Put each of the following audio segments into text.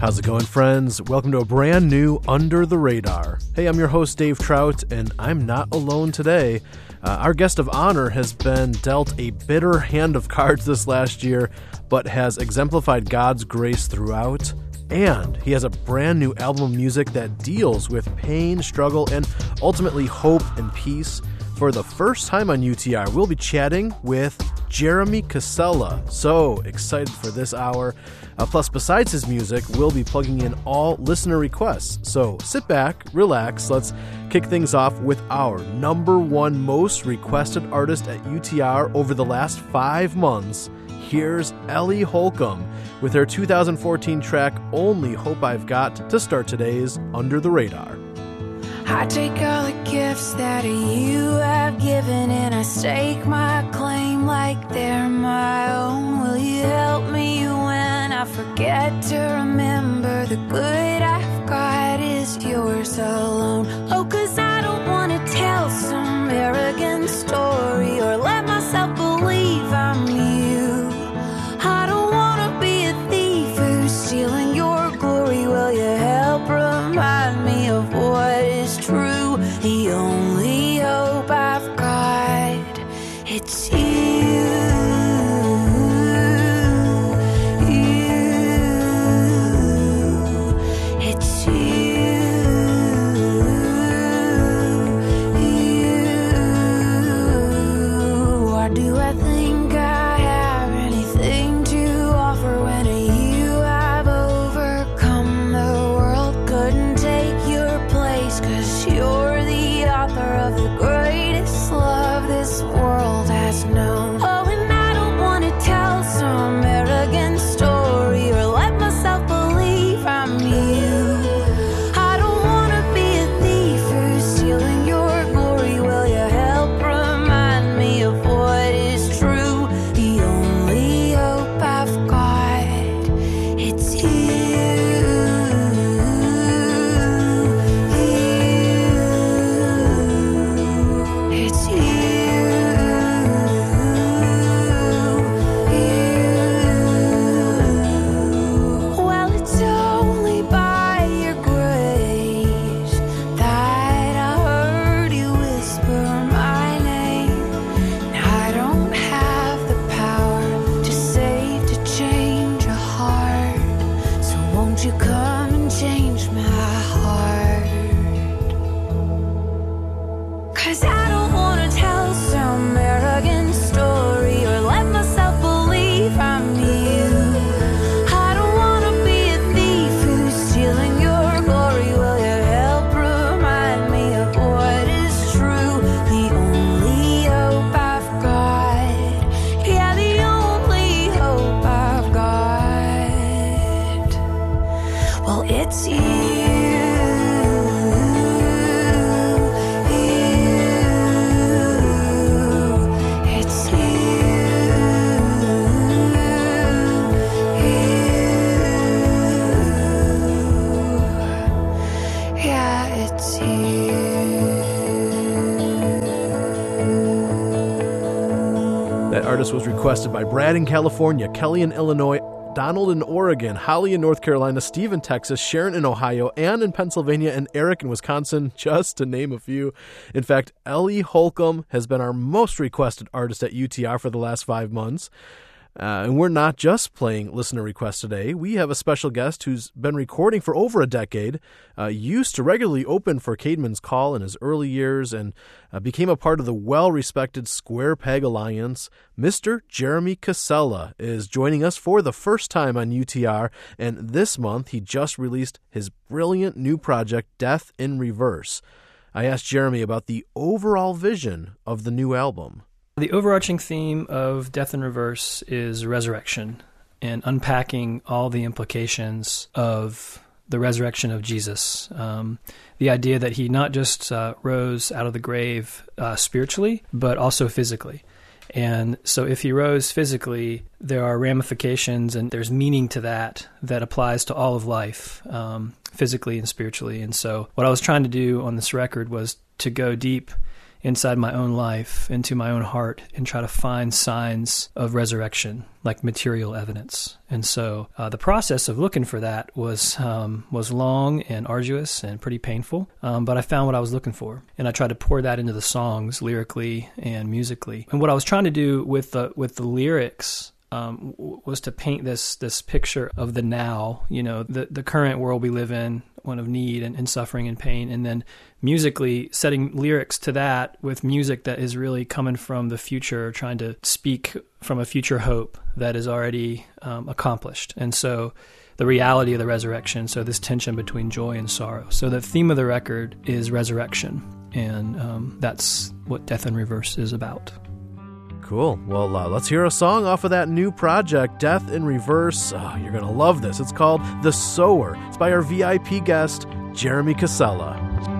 How's it going, friends? Welcome to a brand new Under the Radar. Hey, I'm your host, Dave Trout, and I'm not alone today. Uh, our guest of honor has been dealt a bitter hand of cards this last year, but has exemplified God's grace throughout. And he has a brand new album of music that deals with pain, struggle, and ultimately hope and peace. For the first time on UTR, we'll be chatting with Jeremy Casella. So excited for this hour. Uh, plus, besides his music, we'll be plugging in all listener requests. So sit back, relax. Let's kick things off with our number one most requested artist at UTR over the last five months. Here's Ellie Holcomb with her 2014 track Only Hope I've Got to start today's Under the Radar. I take all the gifts that you have given and I stake my claim like they're my own. Will you help me when I forget to remember the good I've got is yours alone? Oh, cause I don't wanna tell some arrogant story or let myself believe I'm you. Well, it's you. That artist was requested by Brad in California, Kelly in Illinois, Donald in Oregon, Holly in North Carolina, Steve in Texas, Sharon in Ohio, Ann in Pennsylvania, and Eric in Wisconsin, just to name a few. In fact, Ellie Holcomb has been our most requested artist at UTR for the last five months. Uh, and we're not just playing listener requests today. We have a special guest who's been recording for over a decade, uh, used to regularly open for Caedmon's Call in his early years, and uh, became a part of the well respected Square Peg Alliance. Mr. Jeremy Casella is joining us for the first time on UTR, and this month he just released his brilliant new project, Death in Reverse. I asked Jeremy about the overall vision of the new album. The overarching theme of Death in Reverse is resurrection and unpacking all the implications of the resurrection of Jesus. Um, the idea that he not just uh, rose out of the grave uh, spiritually, but also physically. And so, if he rose physically, there are ramifications and there's meaning to that that applies to all of life, um, physically and spiritually. And so, what I was trying to do on this record was to go deep inside my own life, into my own heart, and try to find signs of resurrection, like material evidence. And so uh, the process of looking for that was um, was long and arduous and pretty painful. Um, but I found what I was looking for, and I tried to pour that into the songs lyrically and musically. And what I was trying to do with the with the lyrics um, was to paint this this picture of the now, you know, the the current world we live in, one of need and, and, suffering and pain, and then musically setting lyrics to that with music that is really coming from the future, trying to speak from a future hope that is already um, accomplished, and so the reality of the resurrection. So this tension between joy and sorrow. So the theme of the record is resurrection, and um, that's what Death in Reverse is about. Cool. Well, uh, let's hear a song off of that new project, Death in Reverse. Oh, you're going to love this. It's called The Sower. It's by our VIP guest, Jeremy Casella.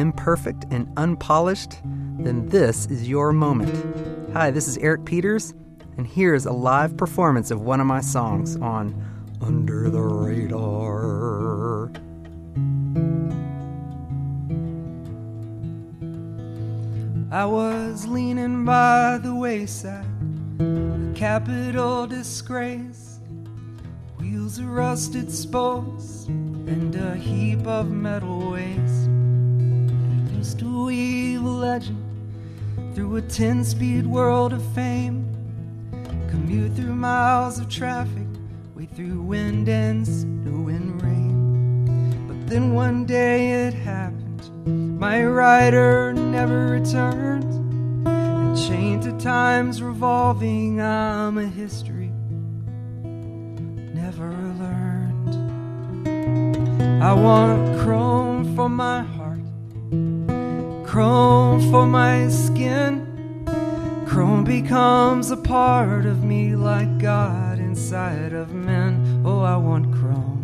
Imperfect and unpolished, then this is your moment. Hi, this is Eric Peters, and here's a live performance of one of my songs on Under the Radar. I was leaning by the wayside, a capital disgrace, wheels of rusted spokes, and a heap of metal waste to weave a legend through a 10 speed world of fame. Commute through miles of traffic, wait through wind and snow and rain. But then one day it happened. My rider never returned. And chained to time's revolving, I'm a history never learned. I want chrome for my heart, chrome for my skin. Chrome becomes a part of me like God inside of men. Oh, I want chrome.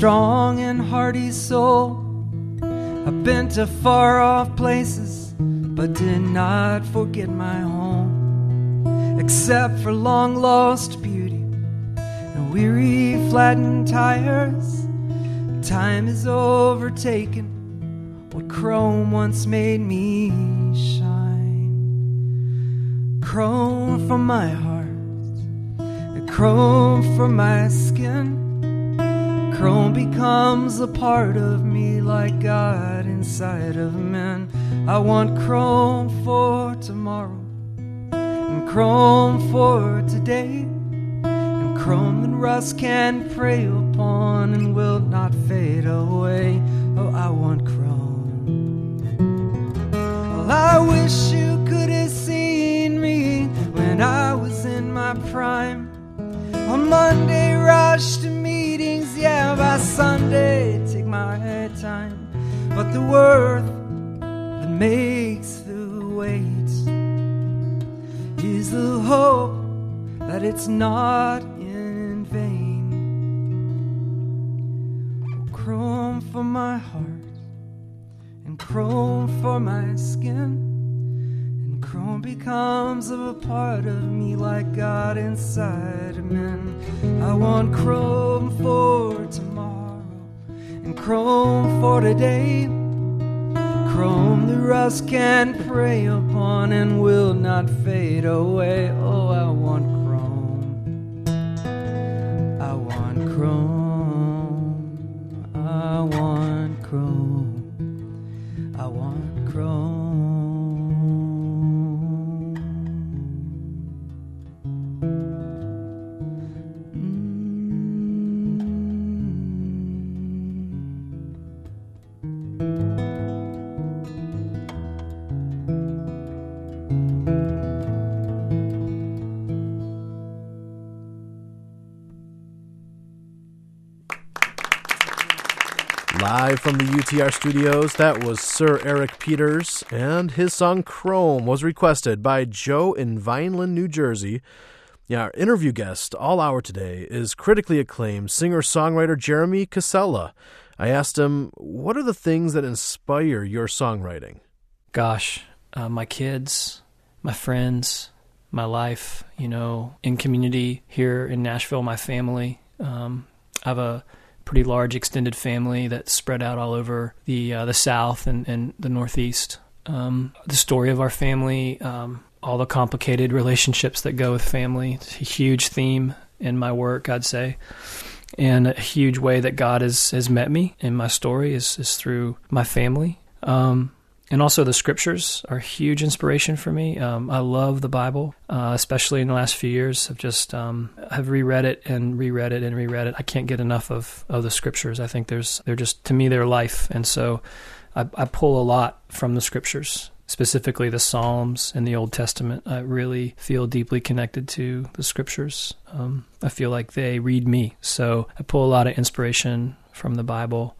Strong and hearty soul. I've been to far off places, but did not forget my home. Except for long lost beauty and weary flattened tires. Time is overtaken what chrome once made me shine. Chrome from my heart, and chrome from my skin. Chrome becomes a part of me like God inside of men. I want chrome for tomorrow, and chrome for today, and chrome that rust can prey upon and will not fade away. Oh, I want chrome. Well, I wish you could have seen me when I was in my prime. On Monday, rush meetings, by Sunday, take my time. But the worth that makes the wait is the hope that it's not in vain. Chrome for my heart, and chrome for my skin. Chrome becomes a part of me like God inside of men. I want chrome for tomorrow and chrome for today. Chrome the rust can prey upon and will not fade away. Oh, I want from the UTR studios, that was Sir Eric Peters, and his song Chrome was requested by Joe in Vineland, New Jersey. Yeah, our interview guest all hour today is critically acclaimed singer songwriter Jeremy Casella. I asked him, What are the things that inspire your songwriting? Gosh, uh, my kids, my friends, my life, you know, in community here in Nashville, my family. Um, I have a pretty large extended family that's spread out all over the uh, the South and, and the Northeast. Um, the story of our family, um, all the complicated relationships that go with family, it's a huge theme in my work, I'd say. And a huge way that God has, has met me in my story is, is through my family. Um, and also the scriptures are huge inspiration for me. Um, I love the Bible, uh, especially in the last few years. I've just um, have reread it and reread it and reread it. I can't get enough of, of the scriptures. I think there's they're just to me they're life, and so I, I pull a lot from the scriptures, specifically the Psalms and the Old Testament. I really feel deeply connected to the scriptures. Um, I feel like they read me, so I pull a lot of inspiration from the Bible.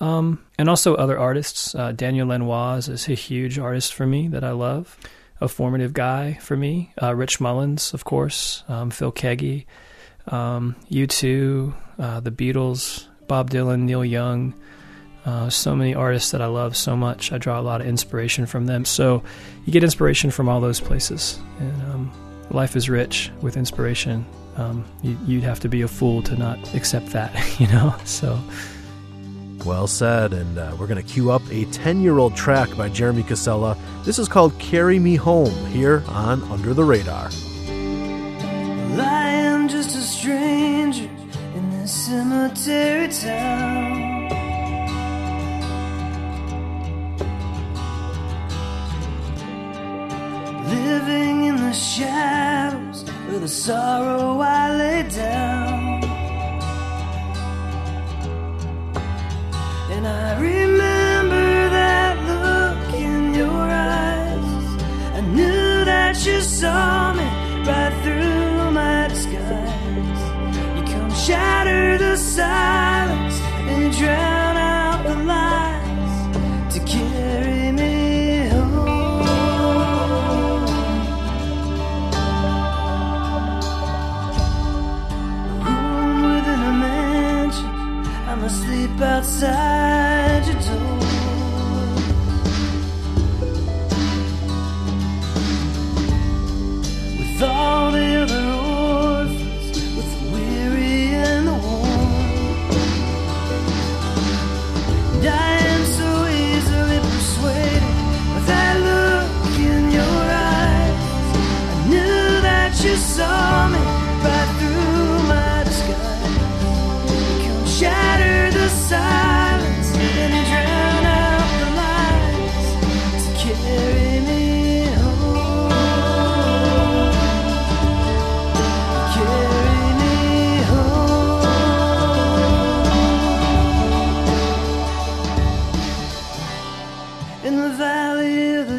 Um, and also other artists. Uh, Daniel Lanois is a huge artist for me that I love, a formative guy for me. Uh, Rich Mullins, of course, um, Phil Keaggy, um, U2, uh, the Beatles, Bob Dylan, Neil Young. Uh, so many artists that I love so much. I draw a lot of inspiration from them. So you get inspiration from all those places. And um, life is rich with inspiration. Um, you, you'd have to be a fool to not accept that, you know? So. Well said, and uh, we're going to cue up a 10 year old track by Jeremy Casella. This is called Carry Me Home here on Under the Radar. Well, I am just a stranger in this cemetery town. Living in the sorrow I lay down. I remember that look in your eyes. I knew that you saw me right through my disguise. You come shatter the silence and drown out the lies to carry me home. Room within a mansion, I'm asleep outside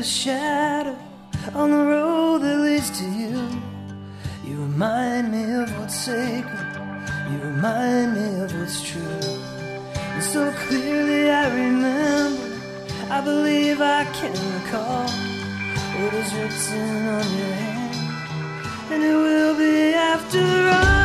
shadow, on the road that leads to you, you remind me of what's sacred. You remind me of what's true. And so clearly I remember, I believe I can recall what is written on your hand, and it will be after all.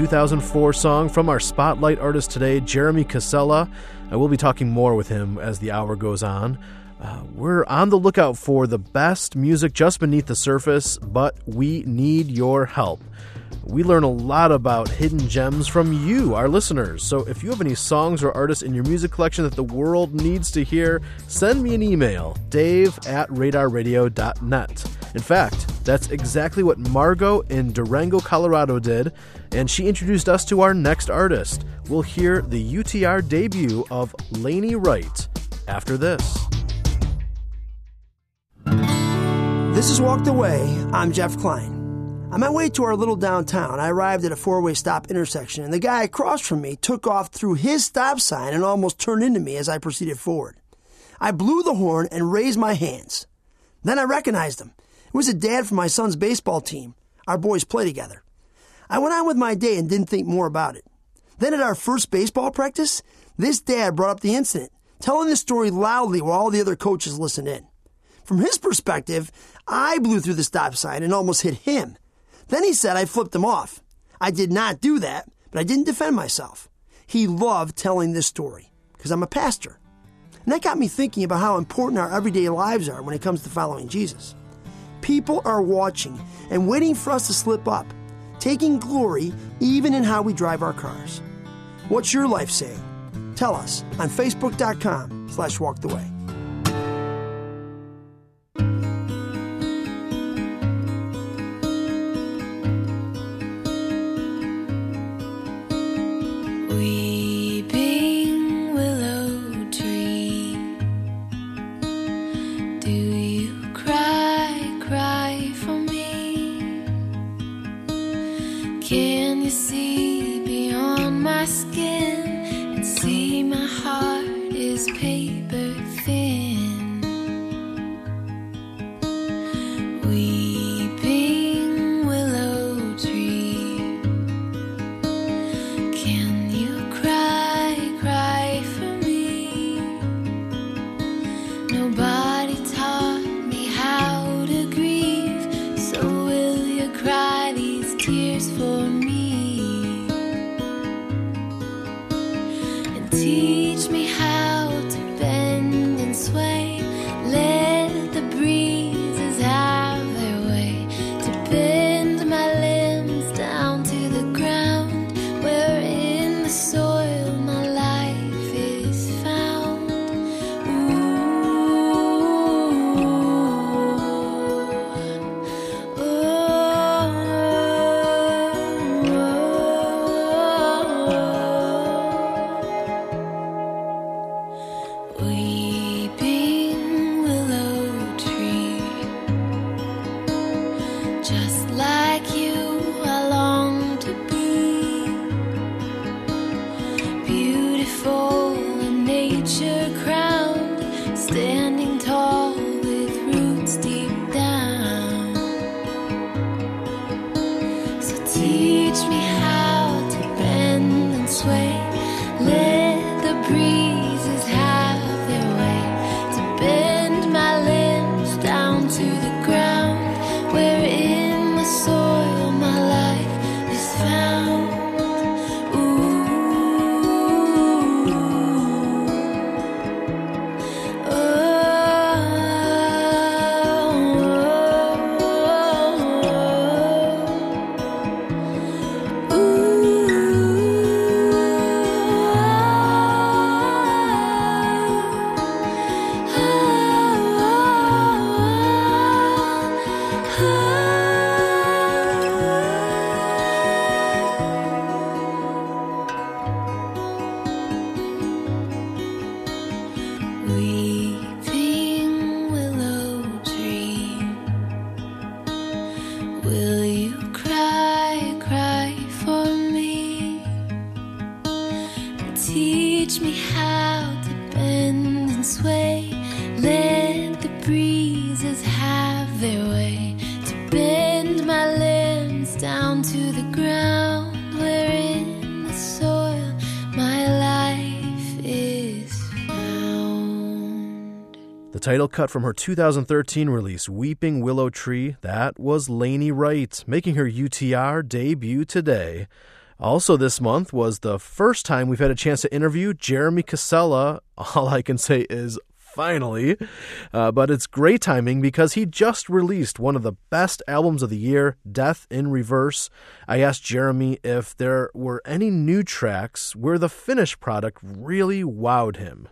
2004 song from our spotlight artist today, Jeremy Casella. I will be talking more with him as the hour goes on. Uh, we're on the lookout for the best music just beneath the surface, but we need your help. We learn a lot about hidden gems from you, our listeners. So if you have any songs or artists in your music collection that the world needs to hear, send me an email, dave at radarradio.net. In fact, that's exactly what Margot in Durango, Colorado did, and she introduced us to our next artist. We'll hear the UTR debut of Laney Wright after this. This is Walked Away. I'm Jeff Klein. On my way to our little downtown, I arrived at a four way stop intersection, and the guy across from me took off through his stop sign and almost turned into me as I proceeded forward. I blew the horn and raised my hands. Then I recognized him. It was a dad from my son's baseball team. Our boys play together. I went on with my day and didn't think more about it. Then at our first baseball practice, this dad brought up the incident, telling the story loudly while all the other coaches listened in. From his perspective, I blew through the stop sign and almost hit him. Then he said I flipped him off. I did not do that, but I didn't defend myself. He loved telling this story because I'm a pastor. And that got me thinking about how important our everyday lives are when it comes to following Jesus. People are watching and waiting for us to slip up, taking glory even in how we drive our cars. What's your life saying? Tell us on facebook.com slash walk the way. Weeping The title cut from her 2013 release, Weeping Willow Tree, that was Lainey Wright, making her UTR debut today. Also, this month was the first time we've had a chance to interview Jeremy Casella. All I can say is finally. Uh, but it's great timing because he just released one of the best albums of the year, Death in Reverse. I asked Jeremy if there were any new tracks where the finished product really wowed him.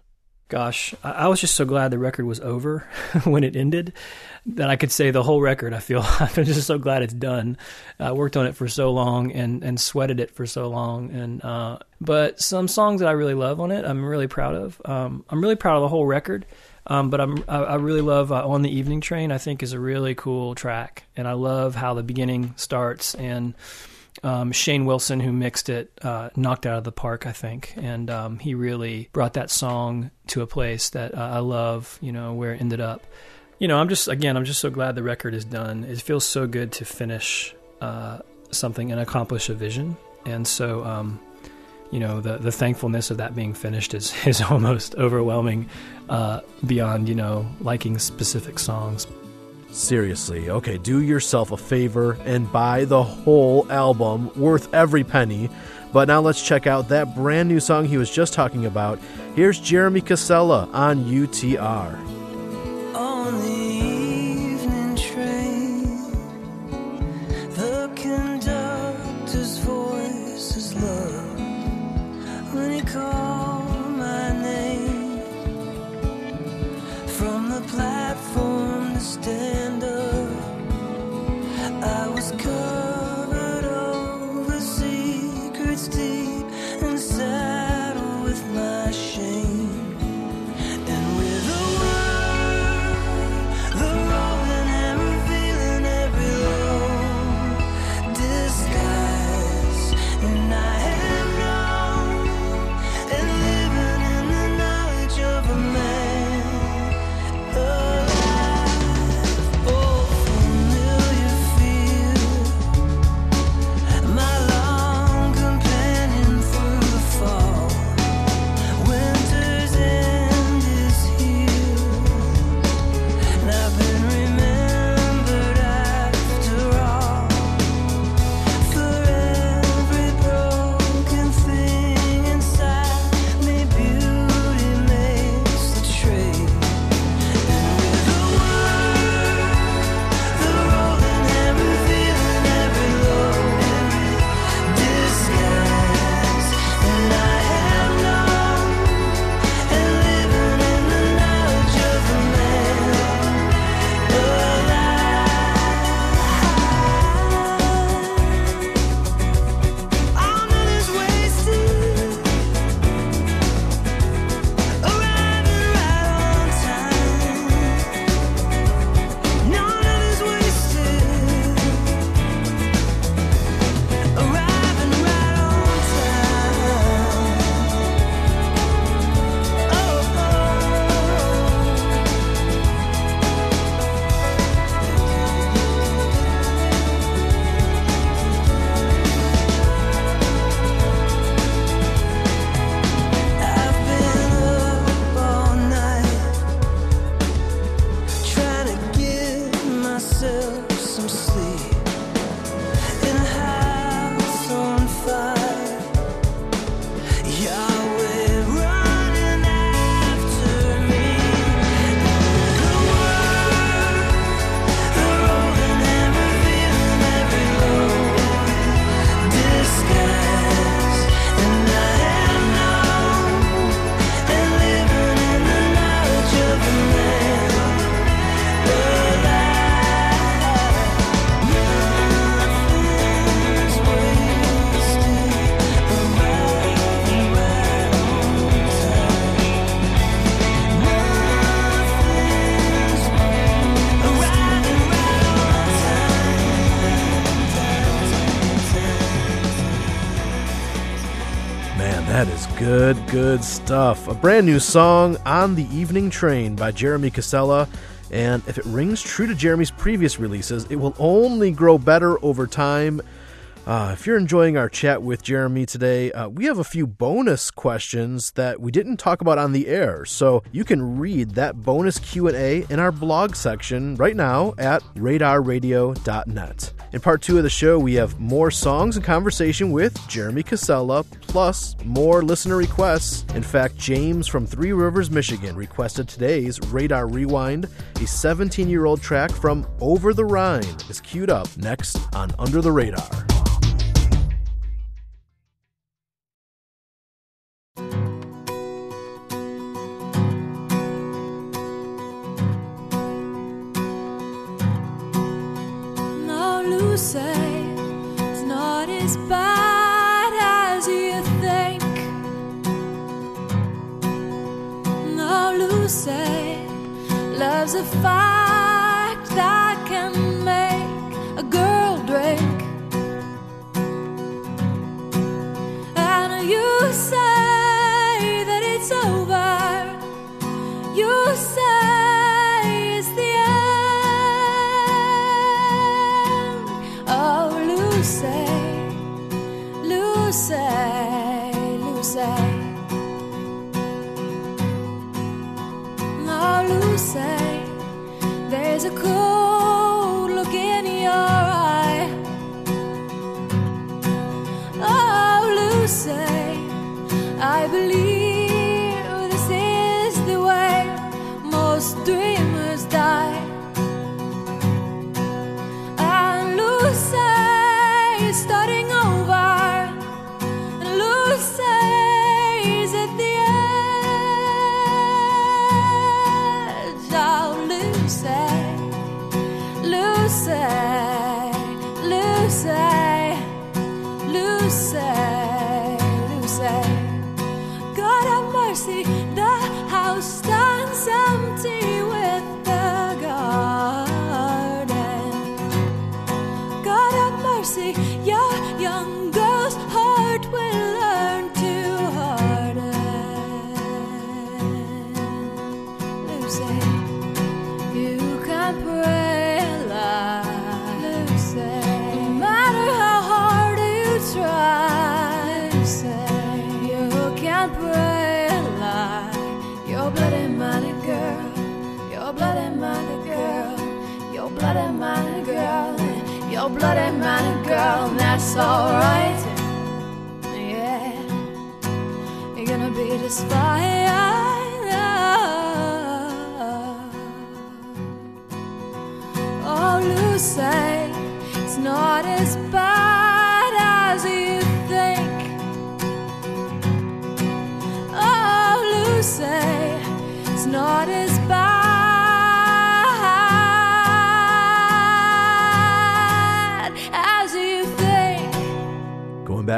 Gosh, I was just so glad the record was over when it ended that I could say the whole record. I feel I'm just so glad it's done. I worked on it for so long and and sweated it for so long. And uh, but some songs that I really love on it, I'm really proud of. Um, I'm really proud of the whole record. Um, but I'm I, I really love uh, on the evening train. I think is a really cool track, and I love how the beginning starts and um, Shane Wilson, who mixed it, uh, knocked out of the park, I think, and um, he really brought that song to a place that uh, I love. You know where it ended up. You know, I'm just again, I'm just so glad the record is done. It feels so good to finish uh, something and accomplish a vision, and so. Um, you know the the thankfulness of that being finished is is almost overwhelming uh, beyond you know liking specific songs Seriously, okay, do yourself a favor and buy the whole album, worth every penny. But now let's check out that brand new song he was just talking about. Here's Jeremy Casella on UTR. On good, stuff. A brand new song, On the Evening Train by Jeremy Casella. And if it rings true to Jeremy's previous releases, it will only grow better over time. Uh, if you're enjoying our chat with Jeremy today, uh, we have a few bonus questions that we didn't talk about on the air, so you can read that bonus Q&A in our blog section right now at radarradio.net. In part two of the show, we have more songs and conversation with Jeremy Casella, plus more listener requests. In fact, James from Three Rivers, Michigan requested today's Radar Rewind. A 17 year old track from Over the Rhine is queued up next on Under the Radar. A fact that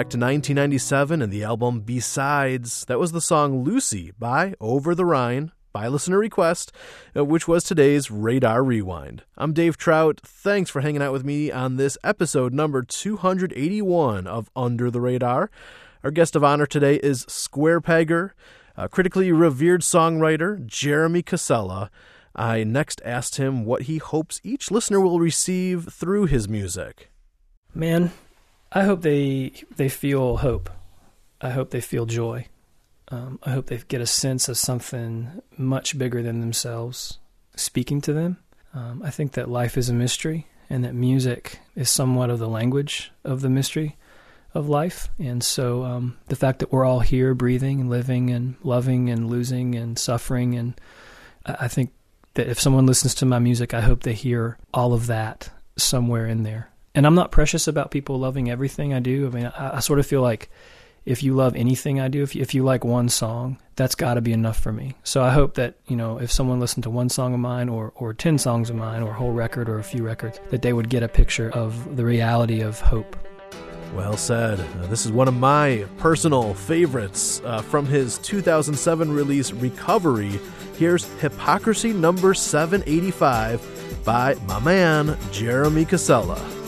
back to 1997 and the album Besides, that was the song Lucy by Over the Rhine by listener request, uh, which was today's Radar Rewind. I'm Dave Trout. Thanks for hanging out with me on this episode number 281 of Under the Radar. Our guest of honor today is Square Pegger, a critically revered songwriter, Jeremy Casella. I next asked him what he hopes each listener will receive through his music. Man, I hope they they feel hope. I hope they feel joy. Um, I hope they get a sense of something much bigger than themselves speaking to them. Um, I think that life is a mystery, and that music is somewhat of the language of the mystery of life. And so, um, the fact that we're all here, breathing and living and loving and losing and suffering, and I I think that if someone listens to my music, I hope they hear all of that somewhere in there. And I'm not precious about people loving everything I do. I mean, I, I sort of feel like if you love anything I do, if you, if you like one song, that's got to be enough for me. So I hope that you know, if someone listened to one song of mine, or or ten songs of mine, or a whole record, or a few records, that they would get a picture of the reality of hope. Well said. Uh, this is one of my personal favorites uh, from his 2007 release Recovery. Here's Hypocrisy number 785 by my man Jeremy Casella.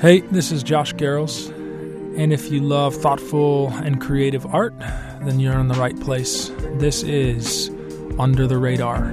Hey, this is Josh Garrels, and if you love thoughtful and creative art, then you're in the right place. This is Under the Radar.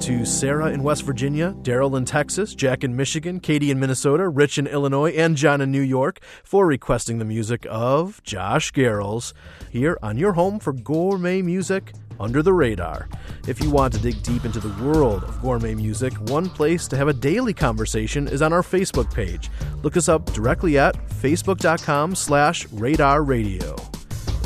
To Sarah in West Virginia, Daryl in Texas, Jack in Michigan, Katie in Minnesota, Rich in Illinois, and John in New York for requesting the music of Josh Garrels here on your home for gourmet music under the radar. If you want to dig deep into the world of gourmet music, one place to have a daily conversation is on our Facebook page. Look us up directly at facebook.com slash radar radio.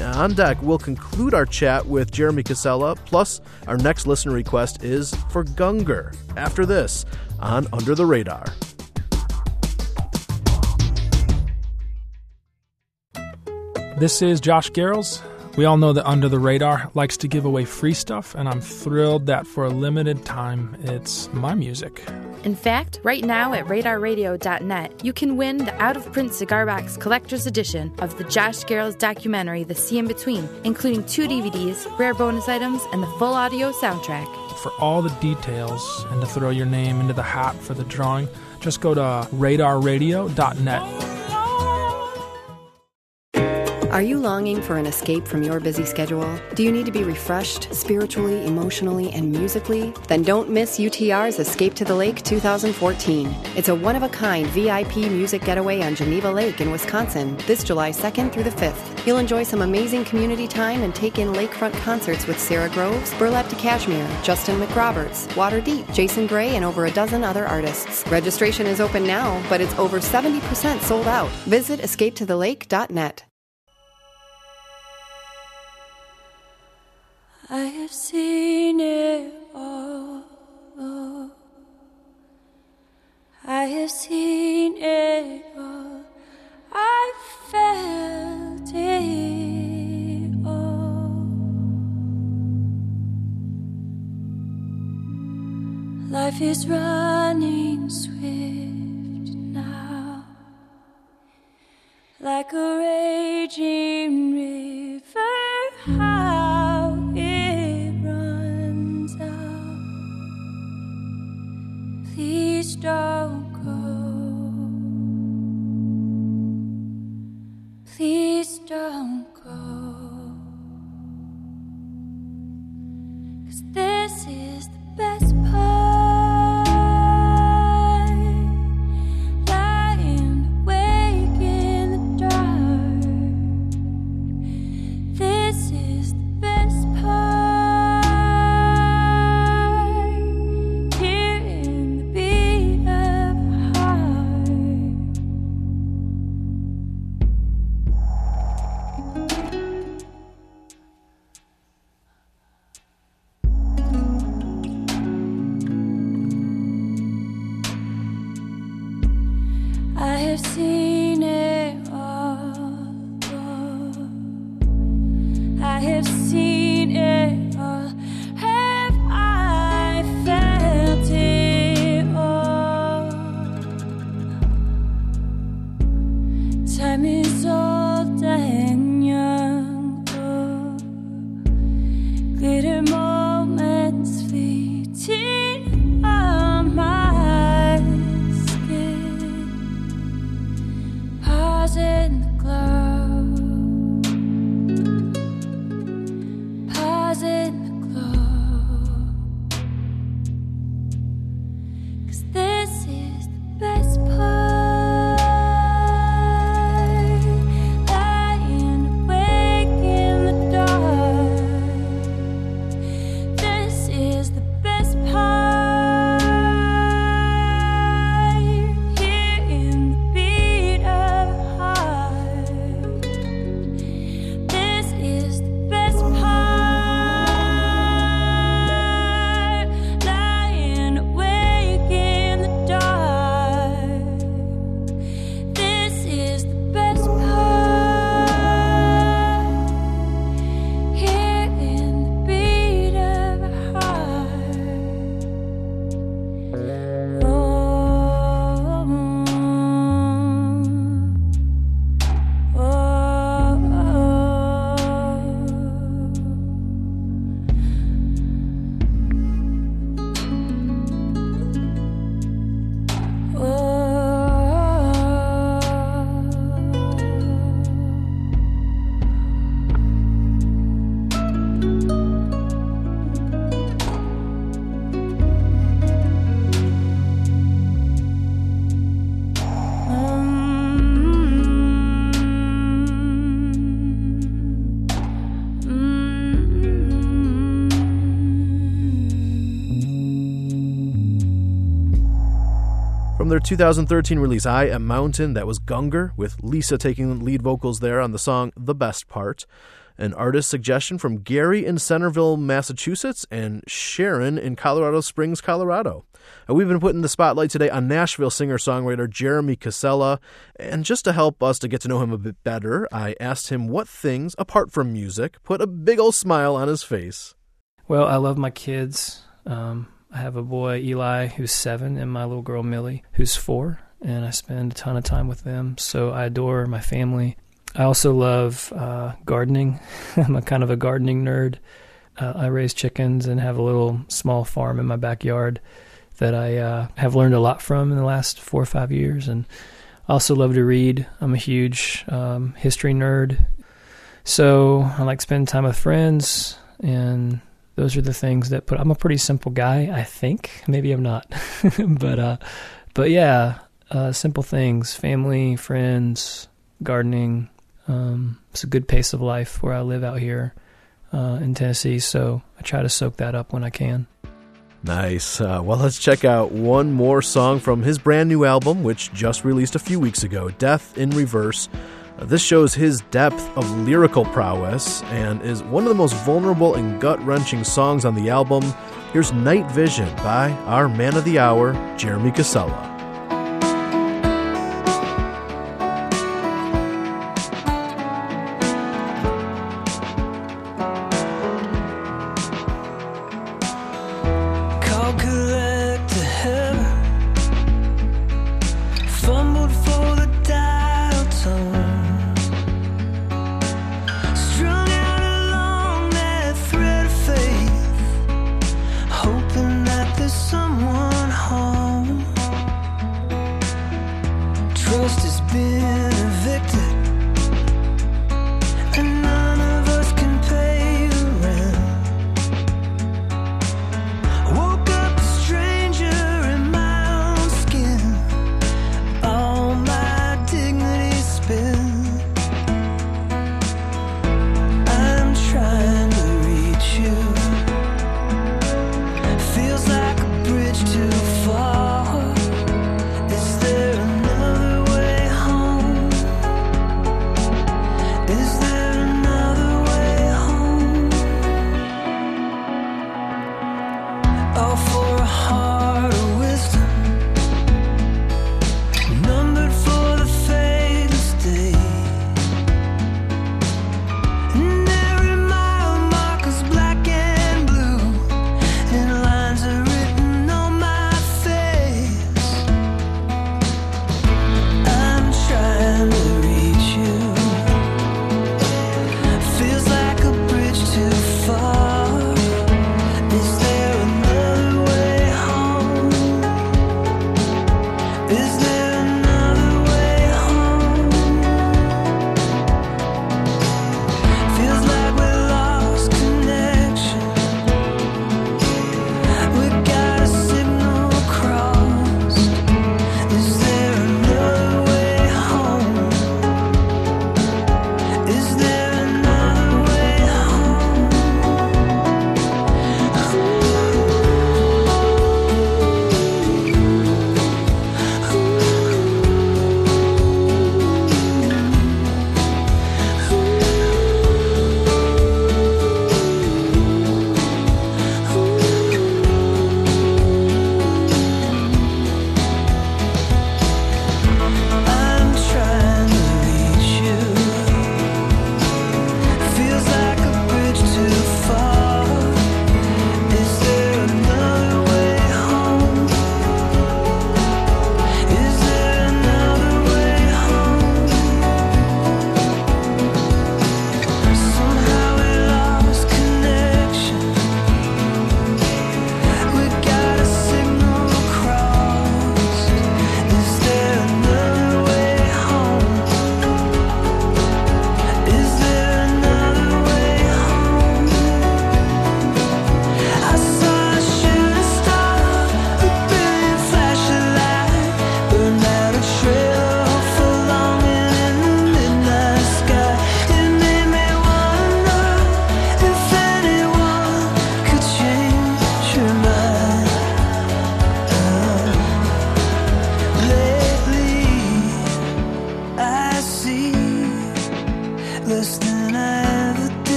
On deck, we'll conclude our chat with Jeremy Casella, plus our next listener request is for Gungor. After this, on Under the Radar. This is Josh Garrels. We all know that Under the Radar likes to give away free stuff, and I'm thrilled that for a limited time, it's my music. In fact, right now at radarradio.net, you can win the out of print cigar box collector's edition of the Josh Garrels documentary, The Sea in Between, including two DVDs, rare bonus items, and the full audio soundtrack. For all the details and to throw your name into the hat for the drawing, just go to radarradio.net. Are you longing for an escape from your busy schedule? Do you need to be refreshed spiritually, emotionally, and musically? Then don't miss UTR's Escape to the Lake 2014. It's a one of a kind VIP music getaway on Geneva Lake in Wisconsin this July 2nd through the 5th. You'll enjoy some amazing community time and take in lakefront concerts with Sara Groves, Burlap to Cashmere, Justin McRoberts, Waterdeep, Jason Gray, and over a dozen other artists. Registration is open now, but it's over 70% sold out. Visit escapetothelake.net. I have seen it all. I have seen it all. I felt it all. Life is running swift now, like a raging river. How Please don't go. Please don't go. Their 2013 release, I Am Mountain. That was Gungor, with Lisa taking lead vocals there on the song The Best Part. An artist suggestion from Gary in Centerville, Massachusetts, and Sharon in Colorado Springs, Colorado. Uh, we've been putting the spotlight today on Nashville singer songwriter Jeremy Casella, and just to help us to get to know him a bit better, I asked him what things, apart from music, put a big old smile on his face. Well, I love my kids. Um, I have a boy, Eli, who's seven, and my little girl, Millie, who's four, and I spend a ton of time with them. So I adore my family. I also love uh, gardening. I'm a kind of a gardening nerd. Uh, I raise chickens and have a little small farm in my backyard that I uh, have learned a lot from in the last four or five years. And I also love to read. I'm a huge um, history nerd. So I like spending time with friends, and those are the things that put. I'm a pretty simple guy, I think. Maybe I'm not, but uh, but yeah, uh, simple things: family, friends, gardening. Um, it's a good pace of life where I live out here uh, in Tennessee, so I try to soak that up when I can. Nice. Uh, well, let's check out one more song from his brand new album, which just released a few weeks ago Death in Reverse. This shows his depth of lyrical prowess and is one of the most vulnerable and gut wrenching songs on the album. Here's Night Vision by our man of the hour, Jeremy Casella.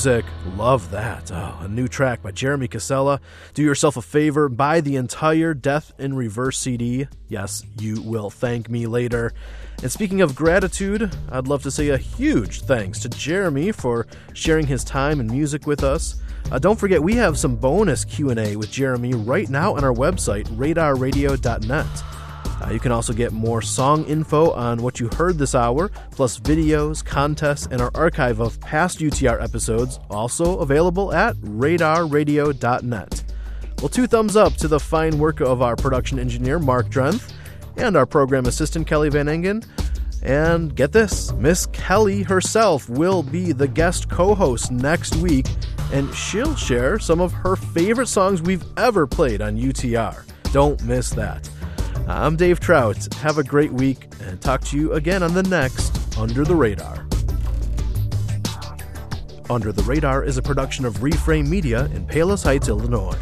Music. Love that. Oh, a new track by Jeremy Casella. Do yourself a favor, buy the entire Death in Reverse CD. Yes, you will thank me later. And speaking of gratitude, I'd love to say a huge thanks to Jeremy for sharing his time and music with us. Uh, don't forget, we have some bonus Q&A with Jeremy right now on our website, radarradio.net. Uh, you can also get more song info on what you heard this hour, plus videos, contests, and our archive of past UTR episodes, also available at radarradio.net. Well, two thumbs up to the fine work of our production engineer, Mark Drenth, and our program assistant, Kelly Van Engen. And get this Miss Kelly herself will be the guest co host next week, and she'll share some of her favorite songs we've ever played on UTR. Don't miss that. I'm Dave Trout. Have a great week and talk to you again on the next Under the Radar. Under the Radar is a production of Reframe Media in Palos Heights, Illinois.